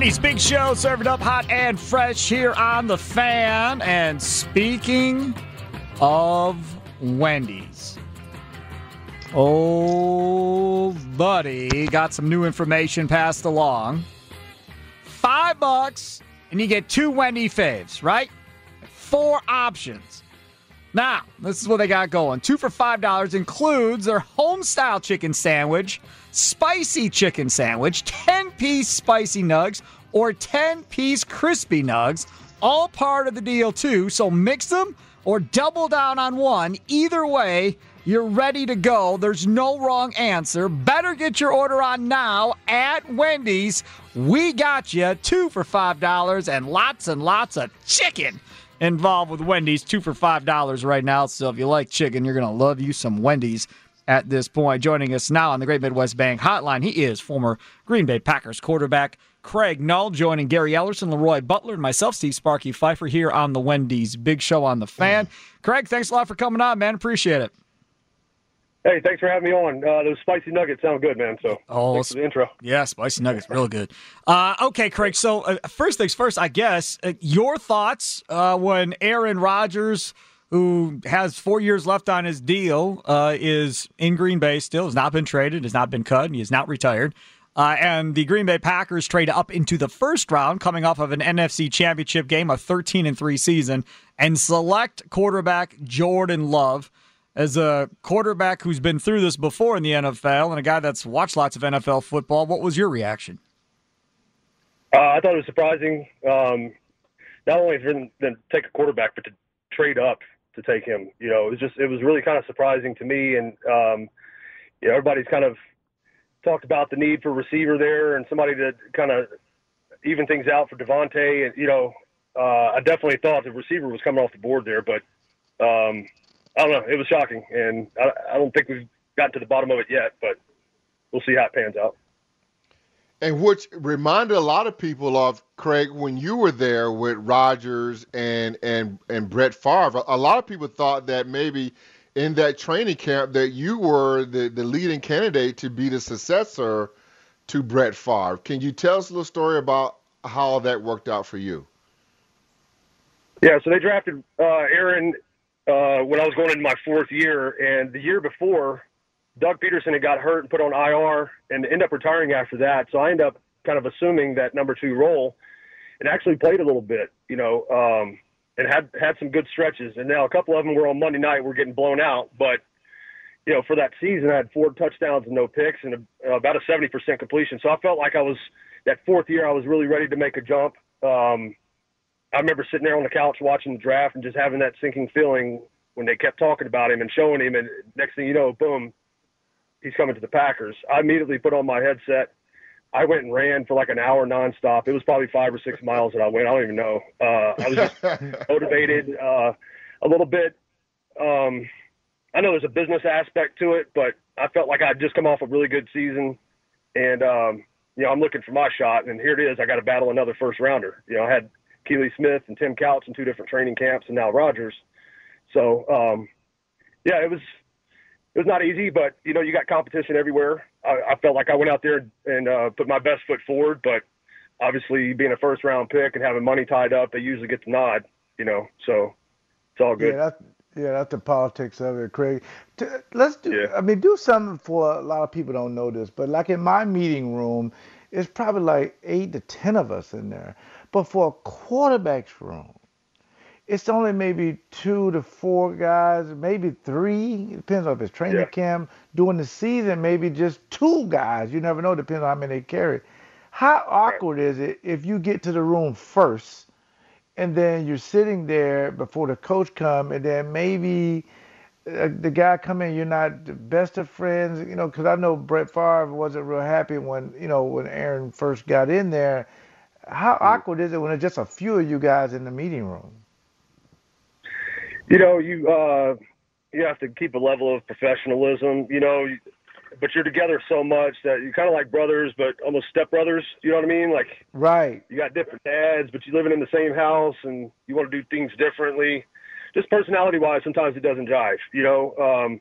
Wendy's Big Show, served up hot and fresh here on the fan. And speaking of Wendy's, oh, buddy, got some new information passed along. Five bucks, and you get two Wendy faves, right? Four options. Now, this is what they got going. Two for $5 includes their home style chicken sandwich, spicy chicken sandwich, 10 piece spicy nugs, or 10 piece crispy nugs. All part of the deal, too. So mix them or double down on one. Either way, you're ready to go. There's no wrong answer. Better get your order on now at Wendy's. We got you two for $5 and lots and lots of chicken involved with Wendy's. Two for $5 right now. So if you like chicken, you're going to love you some Wendy's at this point. Joining us now on the Great Midwest Bank Hotline, he is former Green Bay Packers quarterback Craig Nall, joining Gary Ellerson, Leroy Butler, and myself, Steve Sparky Pfeiffer, here on the Wendy's Big Show on the Fan. Mm. Craig, thanks a lot for coming on, man. Appreciate it. Hey, thanks for having me on. Uh, those spicy nuggets sound good, man. So, oh, thanks for the intro. Yeah, spicy nuggets, real good. Uh, okay, Craig. So, uh, first things first, I guess uh, your thoughts uh, when Aaron Rodgers, who has four years left on his deal, uh, is in Green Bay still, has not been traded, has not been cut, and he is not retired. and the Green Bay Packers trade up into the first round, coming off of an NFC Championship game, a 13 and three season, and select quarterback Jordan Love as a quarterback who's been through this before in the NFL and a guy that's watched lots of NFL football, what was your reaction? Uh, I thought it was surprising. Um, not only to, to take a quarterback, but to trade up to take him. You know, it was just it was really kind of surprising to me. And um, you know, everybody's kind of talked about the need for receiver there and somebody to kind of even things out for Davante. And you know, uh, I definitely thought the receiver was coming off the board there, but um, I don't know. It was shocking, and I, I don't think we've gotten to the bottom of it yet, but we'll see how it pans out. And which reminded a lot of people of Craig when you were there with Rodgers and and and Brett Favre. A lot of people thought that maybe in that training camp that you were the, the leading candidate to be the successor to Brett Favre. Can you tell us a little story about how that worked out for you? Yeah, so they drafted uh, Aaron uh, when I was going into my fourth year, and the year before, Doug Pederson had got hurt and put on IR and ended up retiring after that. So I ended up kind of assuming that number two role and actually played a little bit, you know, um, and had had some good stretches. And now a couple of them were on Monday night, we're getting blown out. But, you know, for that season, I had four touchdowns and no picks and a, about a 70% completion. So I felt like I was, that fourth year, I was really ready to make a jump. Um, I remember sitting there on the couch watching the draft and just having that sinking feeling when they kept talking about him and showing him. And next thing you know, boom, he's coming to the Packers. I immediately put on my headset. I went and ran for like an hour nonstop. It was probably five or six miles that I went. I don't even know. Uh, I was just motivated uh, a little bit. Um, I know there's a business aspect to it, but I felt like I'd just come off a really good season, and um, you know I'm looking for my shot. And here it is. I got to battle another first rounder. You know I had Akili Smith and Tim Couch in two different training camps, and now Rodgers. So, um, yeah, it was it was not easy, but you know, you got competition everywhere. I, I felt like I went out there and uh, put my best foot forward, but obviously, being a first round pick and having money tied up, they usually get the nod. You know, so it's all good. Yeah, that's, yeah, that's the politics of it, Craig. Let's do. Yeah. I mean, do something for a lot of people don't know this, but like in my meeting room, it's probably like eight to ten of us in there. But for a quarterback's room, it's only maybe two to four guys, maybe three. It depends on if it's training yeah. camp. During the season, maybe just two guys. You never know. Depends on how many they carry. How awkward is it if you get to the room first, and then you're sitting there before the coach come, and then maybe uh, the guy come in, you're not the best of friends, you know, because I know Brett Favre wasn't real happy when, you know, when Aaron first got in there. How awkward is it when it's just a few of you guys in the meeting room? You know, you uh, you have to keep a level of professionalism. You know, but you're together so much that you're kind of like brothers, but almost stepbrothers. You know what I mean? Like, right. You got different dads, but you're living in the same house, and you want to do things differently just personality wise, sometimes it doesn't jive. You know, um,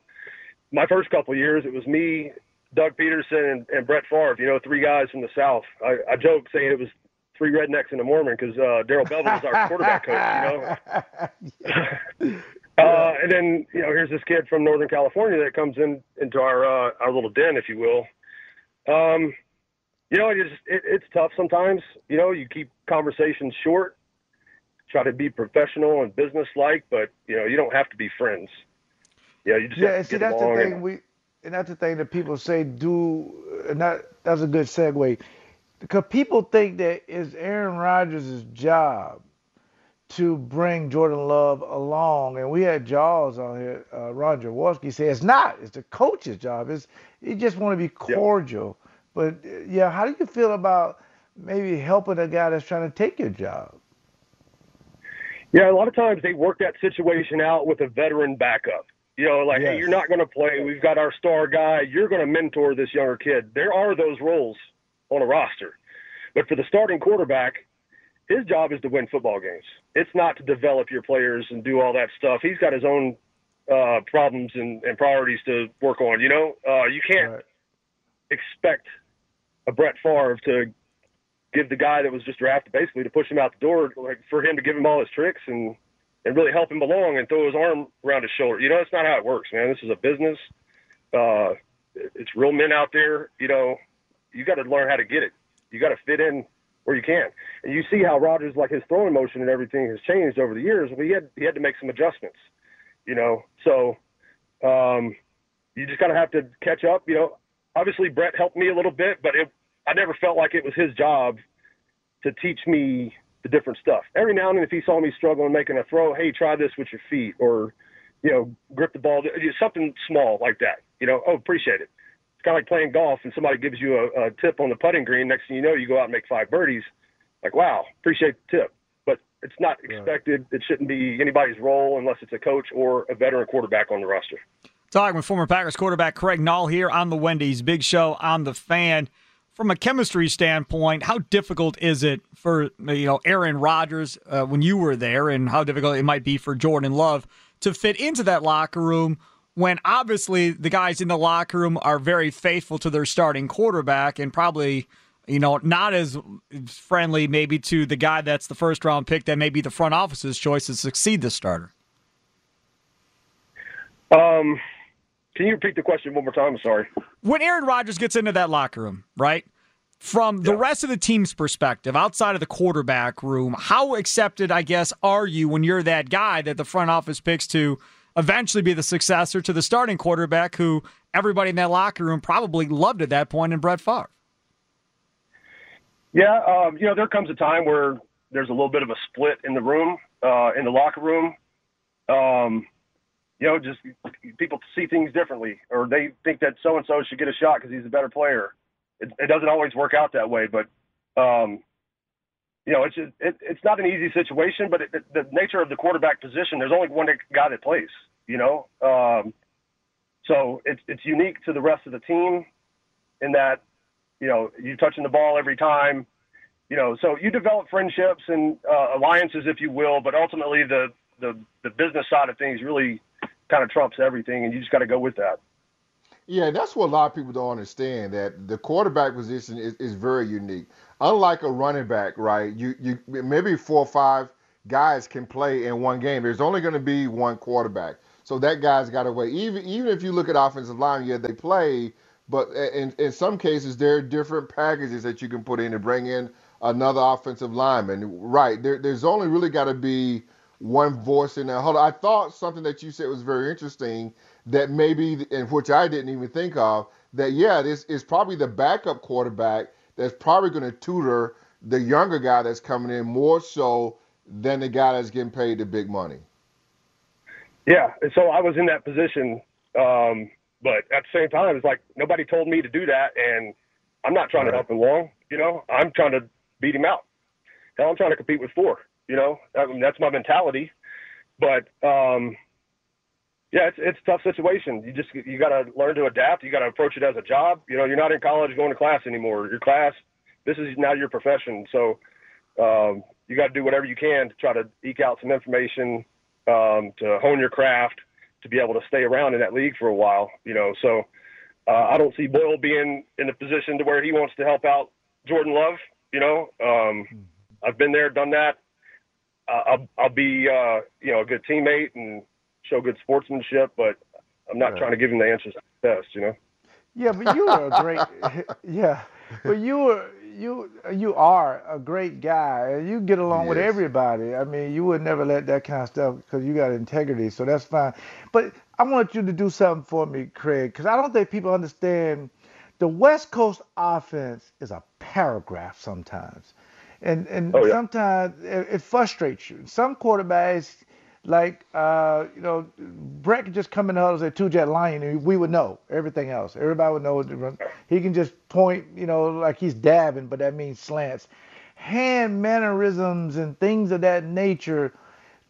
my first couple years, it was me, Doug Pederson, and, and Brett Favre. You know, three guys from the South. I, I joke saying it was three rednecks and a Mormon because uh, Darrell Bevell was our quarterback coach. You know. uh, and then you know, here's this kid from Northern California that comes in into our uh, our little den, if you will. Um, you know, it is, it, it's tough sometimes. You know, you keep conversations short try to be professional and business-like, but you know, you don't have to be friends. Yeah, you just yeah. see, that's the thing and, we, and that's the thing that people say. Do and that that's a good segue because people think that it's Aaron Rodgers' job to bring Jordan Love along, and we had Jaws on here. Uh, Roger Wolski said it's not. It's the coach's job. It's you just want to be cordial. But yeah, how do you feel about maybe helping a guy that's trying to take your job? Yeah, a lot of times they work that situation out with a veteran backup. You know, like, yes. hey, you're not going to play. We've got our star guy. You're going to mentor this younger kid. There are those roles on a roster. But for the starting quarterback, his job is to win football games. It's not to develop your players and do all that stuff. He's got his own uh, problems and, and priorities to work on. You know, uh, you can't right. expect a Brett Favre to give the guy that was just drafted basically to push him out the door, like for him to give him all his tricks and and really help him along and throw his arm around his shoulder. You know, that's not how it works, man. This is a business. Uh, it's real men out there. You know, you got to learn how to get it. You got to fit in where you can. And you see how Rodgers, like his throwing motion and everything, has changed over the years. He had he had to make some adjustments. You know, so um, you just kind of have to catch up. You know, obviously Brett helped me a little bit, but it I never felt like it was his job to teach me the different stuff. Every now and then, if he saw me struggling making a throw, hey, try this with your feet, or you know, grip the ball, something small like that. You know, oh, appreciate it. It's kind of like playing golf, and somebody gives you a, a tip on the putting green. Next thing you know, you go out and make five birdies. Like, wow, appreciate the tip, but it's not expected. Right. It shouldn't be anybody's role unless it's a coach or a veteran quarterback on the roster. Talking with former Packers quarterback Craig Nall here on the Wendy's Big Show on the Fan from a chemistry standpoint, how difficult is it for you know Aaron Rodgers uh, when you were there, and how difficult it might be for Jordan Love to fit into that locker room when obviously the guys in the locker room are very faithful to their starting quarterback and probably you know not as friendly maybe to the guy that's the first round pick that may be the front office's choice to succeed the starter. Um can you repeat the question one more time? I'm sorry. When Aaron Rodgers gets into that locker room, right? From the yeah. rest of the team's perspective, outside of the quarterback room, how accepted, I guess, are you when you're that guy that the front office picks to eventually be the successor to the starting quarterback who everybody in that locker room probably loved at that point in Brett Favre? Yeah, um, you know, there comes a time where there's a little bit of a split in the room, uh, in the locker room. Um, you know, just people see things differently, or they think that so and so should get a shot because he's a better player. It, it, doesn't always work out that way, but um, you know, it's it, it's not an easy situation. But it, the nature of the quarterback position, there's only one guy that plays. You know, um, so it's it's unique to the rest of the team in that you know you're touching the ball every time. You know, so you develop friendships and uh, alliances, if you will, but ultimately the the the business side of things really kind of trumps everything, and you just got to go with that. Yeah, that's what a lot of people don't understand. That the quarterback position is, is very unique. Unlike a running back, right? You you maybe four or five guys can play in one game. There's only going to be one quarterback, so that guy's got to wait. Even even if you look at offensive line, yeah, they play, but in in some cases there are different packages that you can put in to bring in another offensive lineman. Right? There, there's only really got to be one voice in there. Hold on. I thought something that you said was very interesting that maybe, and which I didn't even think of, that yeah, this is probably the backup quarterback that's probably going to tutor the younger guy that's coming in more so than the guy that's getting paid the big money. Yeah, and so I was in that position, um, but at the same time, it's like nobody told me to do that, and I'm not trying right. to help him along. You know, I'm trying to beat him out. Hell, I'm trying to compete with four. You know, I mean, that's my mentality. But um, yeah, it's it's a tough situation. You just you got to learn to adapt. You got to approach it as a job. You know, you're not in college going to class anymore. Your class, this is now your profession. So um, you got to do whatever you can to try to eke out some information um, to hone your craft to be able to stay around in that league for a while. You know, so uh, I don't see Boyle being in a position to where he wants to help out Jordan Love. You know, um, I've been there, done that. Uh, I'll, I'll be uh, you know a good teammate and show good sportsmanship, but I'm not right. trying to give him the answers to the test, you know. Yeah, but you are a great. yeah, but you were you you are a great guy. You get along yes. with everybody. I mean, you would never let that kind of stuff because you got integrity, so that's fine. But I want you to do something for me, Craig, because I don't think people understand. The West Coast offense is a paragraph sometimes, and and oh, yeah. sometimes it, it frustrates you. Some quarterbacks like uh, you know, Brett could just come in the huddle and say two jet lion, and we would know everything else. Everybody would know. He can just point, you know, like he's dabbing, but that means slants. Hand mannerisms and things of that nature.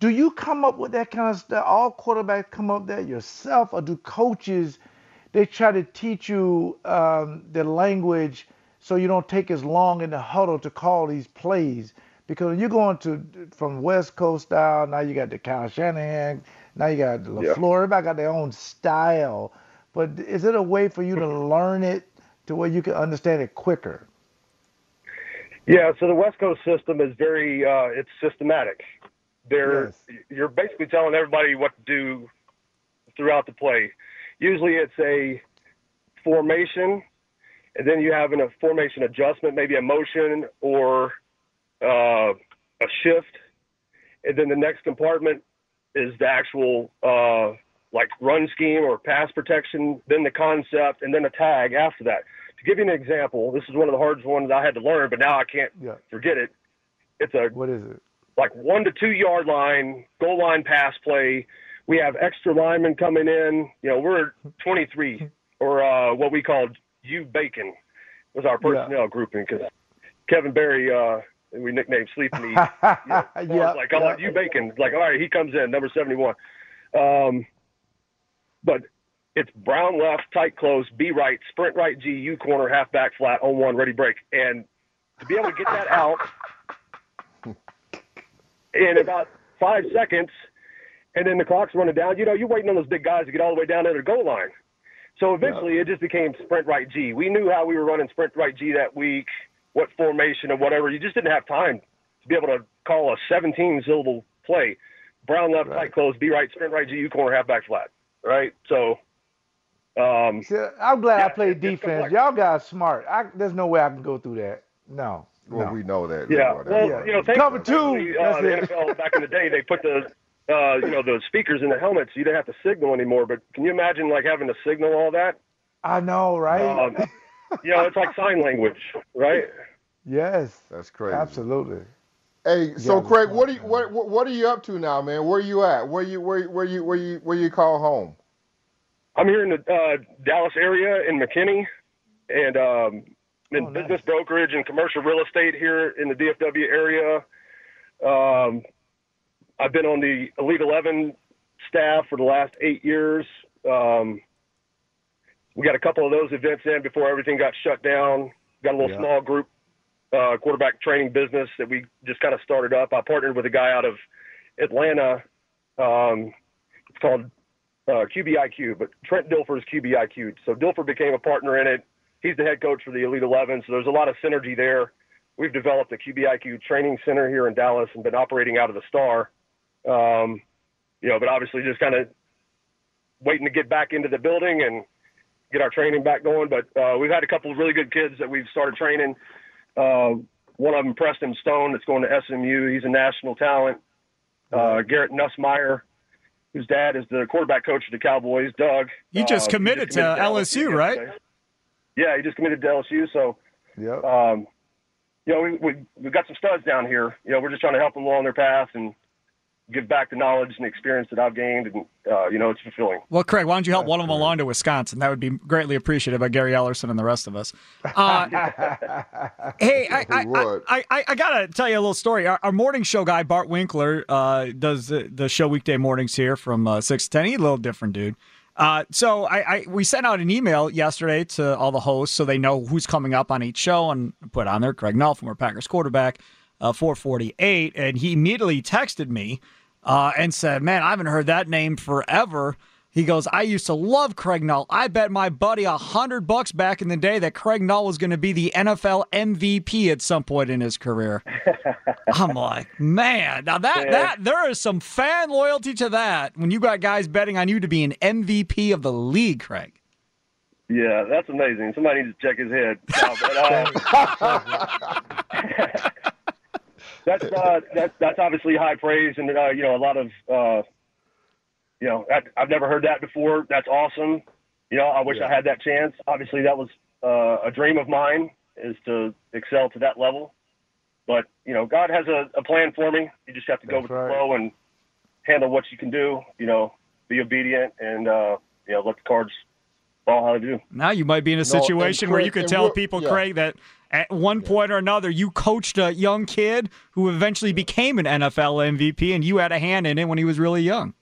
Do you come up with that kind of stuff? All quarterbacks come up with that yourself, or do coaches they try to teach you um, the language so you don't take as long in the huddle to call these plays? Because you're going to from West Coast style. Now you got the Kyle Shanahan. Now you got the LaFleur. Yeah. Everybody got their own style. But is it a way for you to learn it to where you can understand it quicker? Yeah. So the West Coast system is very uh, it's systematic. There, yes. you're basically telling everybody what to do throughout the play. Usually, it's a formation, and then you have an, a formation adjustment, maybe a motion or uh, a shift, and then the next compartment is the actual uh, like run scheme or pass protection, then the concept, and then a tag after that. To give you an example, this is one of the hardest ones I had to learn, but now I can't yeah. forget it. It's a what is it? Like one to two yard line, goal line pass play. We have extra linemen coming in. You know, we're 23 or uh, what we called U Bacon was our personnel yeah. grouping because Kevin Barry uh, and we nicknamed Sleepy. You know, yeah, like, I want you bacon. Like, all right, he comes in, number 71. Um, but it's brown left, tight close, B right, sprint right, G, U corner, half back, flat, on one, ready break. And to be able to get that out in about five seconds, and then the clock's running down, you know, you're waiting on those big guys to get all the way down to the goal line. So eventually it just became sprint right G. We knew how we were running sprint right G that week what formation or whatever. You just didn't have time to be able to call a 17 syllable play. Brown left, right. tight close, B right, sprint right, GU corner, half back flat. Right? So. Um, See, I'm glad yeah, I played defense. Y'all guys smart. I, there's no way I can go through that. No. Well, no. we know that. Yeah. Know that. Well, yeah. you know, cover two. Uh, the NFL back in the day, they put the uh, you know the speakers in the helmets. You didn't have to signal anymore. But can you imagine like having to signal all that? I know, right? Um, you know, it's like sign language, right? Yes. That's crazy. Absolutely. Hey, so Craig, what are you what what are you up to now, man? Where are you at? Where you where where you where you where you call home? I'm here in the uh, Dallas area in McKinney, and um, in oh, nice. business brokerage and commercial real estate here in the DFW area. Um, I've been on the Elite Eleven staff for the last eight years. Um, we got a couple of those events in before everything got shut down. Got a little yeah. small group uh, quarterback training business that we just kind of started up. I partnered with a guy out of Atlanta. Um, it's called uh, QBIQ, but Trent Dilfer's QBIQ. So Dilfer became a partner in it. He's the head coach for the Elite 11, so there's a lot of synergy there. We've developed a QBIQ training center here in Dallas and been operating out of the Star. Um, you know, but obviously just kind of waiting to get back into the building and get our training back going. But uh, we've had a couple of really good kids that we've started training. Uh, one of them, Preston Stone, that's going to SMU. He's a national talent. uh, Garrett Nussmeier, whose dad is the quarterback coach of the Cowboys, Doug. He just uh, committed, just to, LSU, right? yesterday. Yeah, he just committed to LSU. So, Yep. um, you know, we, we we've got some studs down here. You know, we're just trying to help them along their path and give back the knowledge and experience that I've gained, and uh, you know, it's fulfilling. Well, Craig, why don't you help one of them along to Wisconsin? That would be greatly appreciated by Gary Ellerson and the rest of us. Uh, hey, I, I. I, I, I got to tell you a little story. Our, our morning show guy, Bart Winkler, uh, does the, the show weekday mornings here from uh, 6 to 10. He's a little different dude. Uh, so I, I we sent out an email yesterday to all the hosts so they know who's coming up on each show and put on there Craig Nall, former Packers quarterback, uh, 448, and he immediately texted me uh, and said, "Man, I haven't heard that name forever." He goes, "I used to love Craig Nall. I bet my buddy a hundred bucks back in the day that Craig Nall was going to be the NFL MVP at some point in his career." I'm like, man, now that Yeah. that there is some fan loyalty to that when you got guys betting on you to be an MVP of the league, Craig. Yeah, that's amazing. Somebody needs to check his head. No, but, uh, that's uh, that's that's obviously high praise, and uh, you know a lot of uh, you know I, I've never heard that before. That's awesome. You know, I wish I had that chance. Obviously, that was uh, a dream of mine is to excel to that level. But you know, God has a, a plan for me. You just have to go That's with right. the flow and handle what you can do. You know, be obedient and uh, you know let the cards fall how they do. Now you might be in a and situation where you could tell people, yeah. Craig, that at one point or another you coached a young kid who eventually became an NFL MVP, and you had a hand in it when he was really young.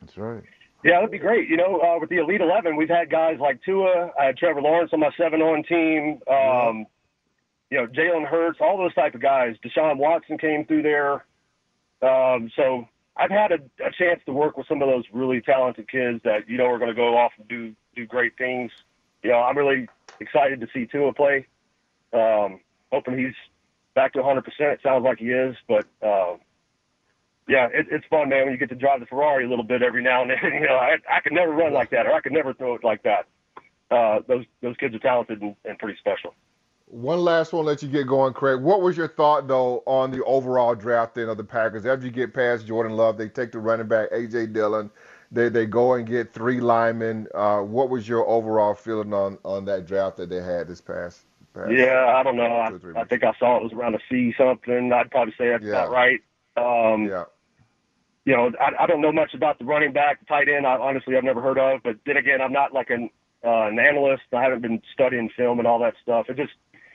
That's right. Yeah, that'd be great. You know, uh, with the Elite Eleven, we've had guys like Tua. I had Trevor Lawrence on my seven-on team. Um, You know, Jalen Hurts, all those type of guys. Deshaun Watson came through there. Um, so I've had a, a chance to work with some of those really talented kids that you know are going to go off and do do great things. You know, I'm really excited to see Tua play. Um, hoping he's back to 100%. It sounds like he is, but. Um, yeah, it, it's fun, man. When you get to drive the Ferrari a little bit every now and then, you know, I, I could never run like that, or I could never throw it like that. Uh, those those kids are talented and, and pretty special. One last one, let you get going, Craig. What was your thought though on the overall drafting of the Packers? After you get past Jordan Love, they take the running back AJ Dillon. They they go and get three linemen. Uh, what was your overall feeling on on that draft that they had this past? Past Yeah, I don't know. two I, I think I saw it was around a C something. I'd probably say that's Yeah. about right. Um, Yeah. You know, I, I don't know much about the running back, the tight end. I, honestly, I've never heard of. But then again, I'm not like an uh, an analyst. I haven't been studying film and all that stuff. It just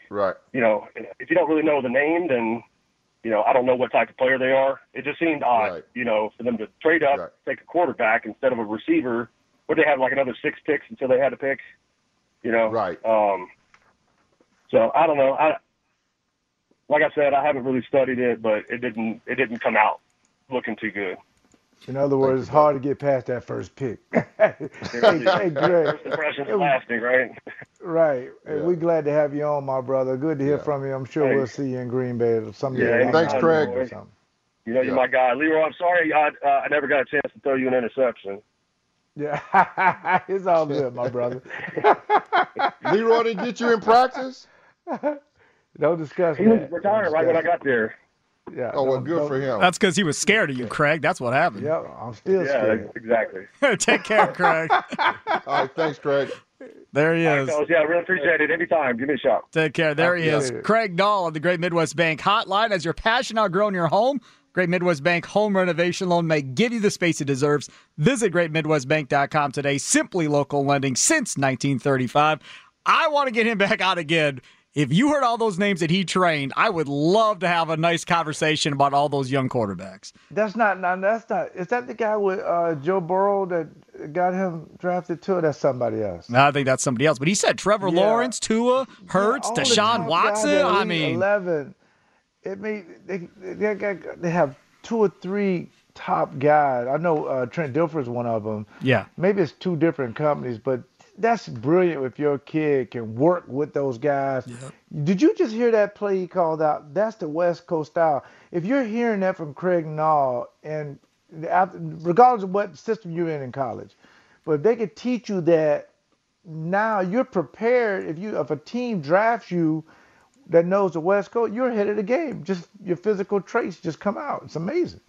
Right. you know, if you don't really know the name, then, you know, I don't know what type of player they are. It just seemed odd, Right. you know, for them to trade up, Right. take a quarterback instead of a receiver. Would they have like another six picks until they had a pick? You know, Right. Um, so I don't know. I, like I said, I haven't really studied it, but it didn't. It didn't come out looking too good. In other words, it's hard to get past that first pick. hey, hey, Greg. First impressions lasting, right? Right. Yeah. We're glad to have you on, my brother. Good to hear Yeah. from you. I'm sure Hey. we'll see you in Green Bay someday. Yeah, thanks, Craig. or something. You know, you're Yeah. my guy, Leroy. I'm sorry, I uh, I never got a chance to throw you an interception. Yeah, it's all good, my brother. Leroy didn't get you in practice. Don't discuss He was that. retired right when I got there. Yeah. Oh well, good for him. That's because he was scared of you, Craig. That's what happened. Yeah, I'm still Yeah, scared. exactly. Take care, Craig. All right, thanks, Craig. There he is. fellas, yeah, I really appreciate it. Anytime, give me a shout. Take care. There he is. Appreciate. Craig Dahl of the Great Midwest Bank Hotline. As your passion outgrown your home, Great Midwest Bank Home Renovation Loan may give you the space it deserves. Visit greatmidwestbank.com today. Simply local lending since 1935. I want to get him back out again. If you heard all those names that he trained, I would love to have a nice conversation about all those young quarterbacks. That's not, no, that's not. Is that the guy with uh, Joe Burrow that got him drafted too? Or that's somebody else. No, I think that's somebody else. But he said Trevor Yeah. Lawrence, Tua, Hurts, the Deshaun Watson. I mean, eleven. It may they they, got, they have two or three top guys. I know uh, Trent Dilfer is one of them. yeah. Maybe it's two different companies, but that's brilliant if your kid can work with those guys. Did you just hear that play he called out? That's the West Coast style. If you're hearing that from Craig Nall, and after- regardless of what system you're in in college, but if they could teach you that now you're prepared. If you if a team drafts you that knows the West Coast, you're ahead of the game. Just your physical traits just come out. It's amazing.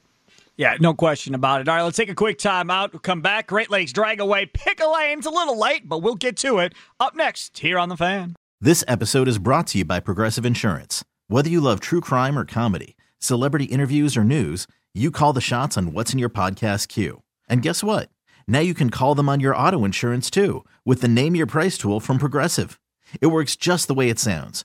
Yeah, no question about it. All right, let's take a quick time out. We'll come back. Great Lakes Dragaway. Pick a lane. It's a little late, but we'll get to it. Up next, here on The Fan. This episode is brought to you by Progressive Insurance. Whether you love true crime or comedy, celebrity interviews or news, you call the shots on what's in your podcast queue. And guess what? Now you can call them on your auto insurance too with the Name Your Price tool from Progressive. It works just the way it sounds.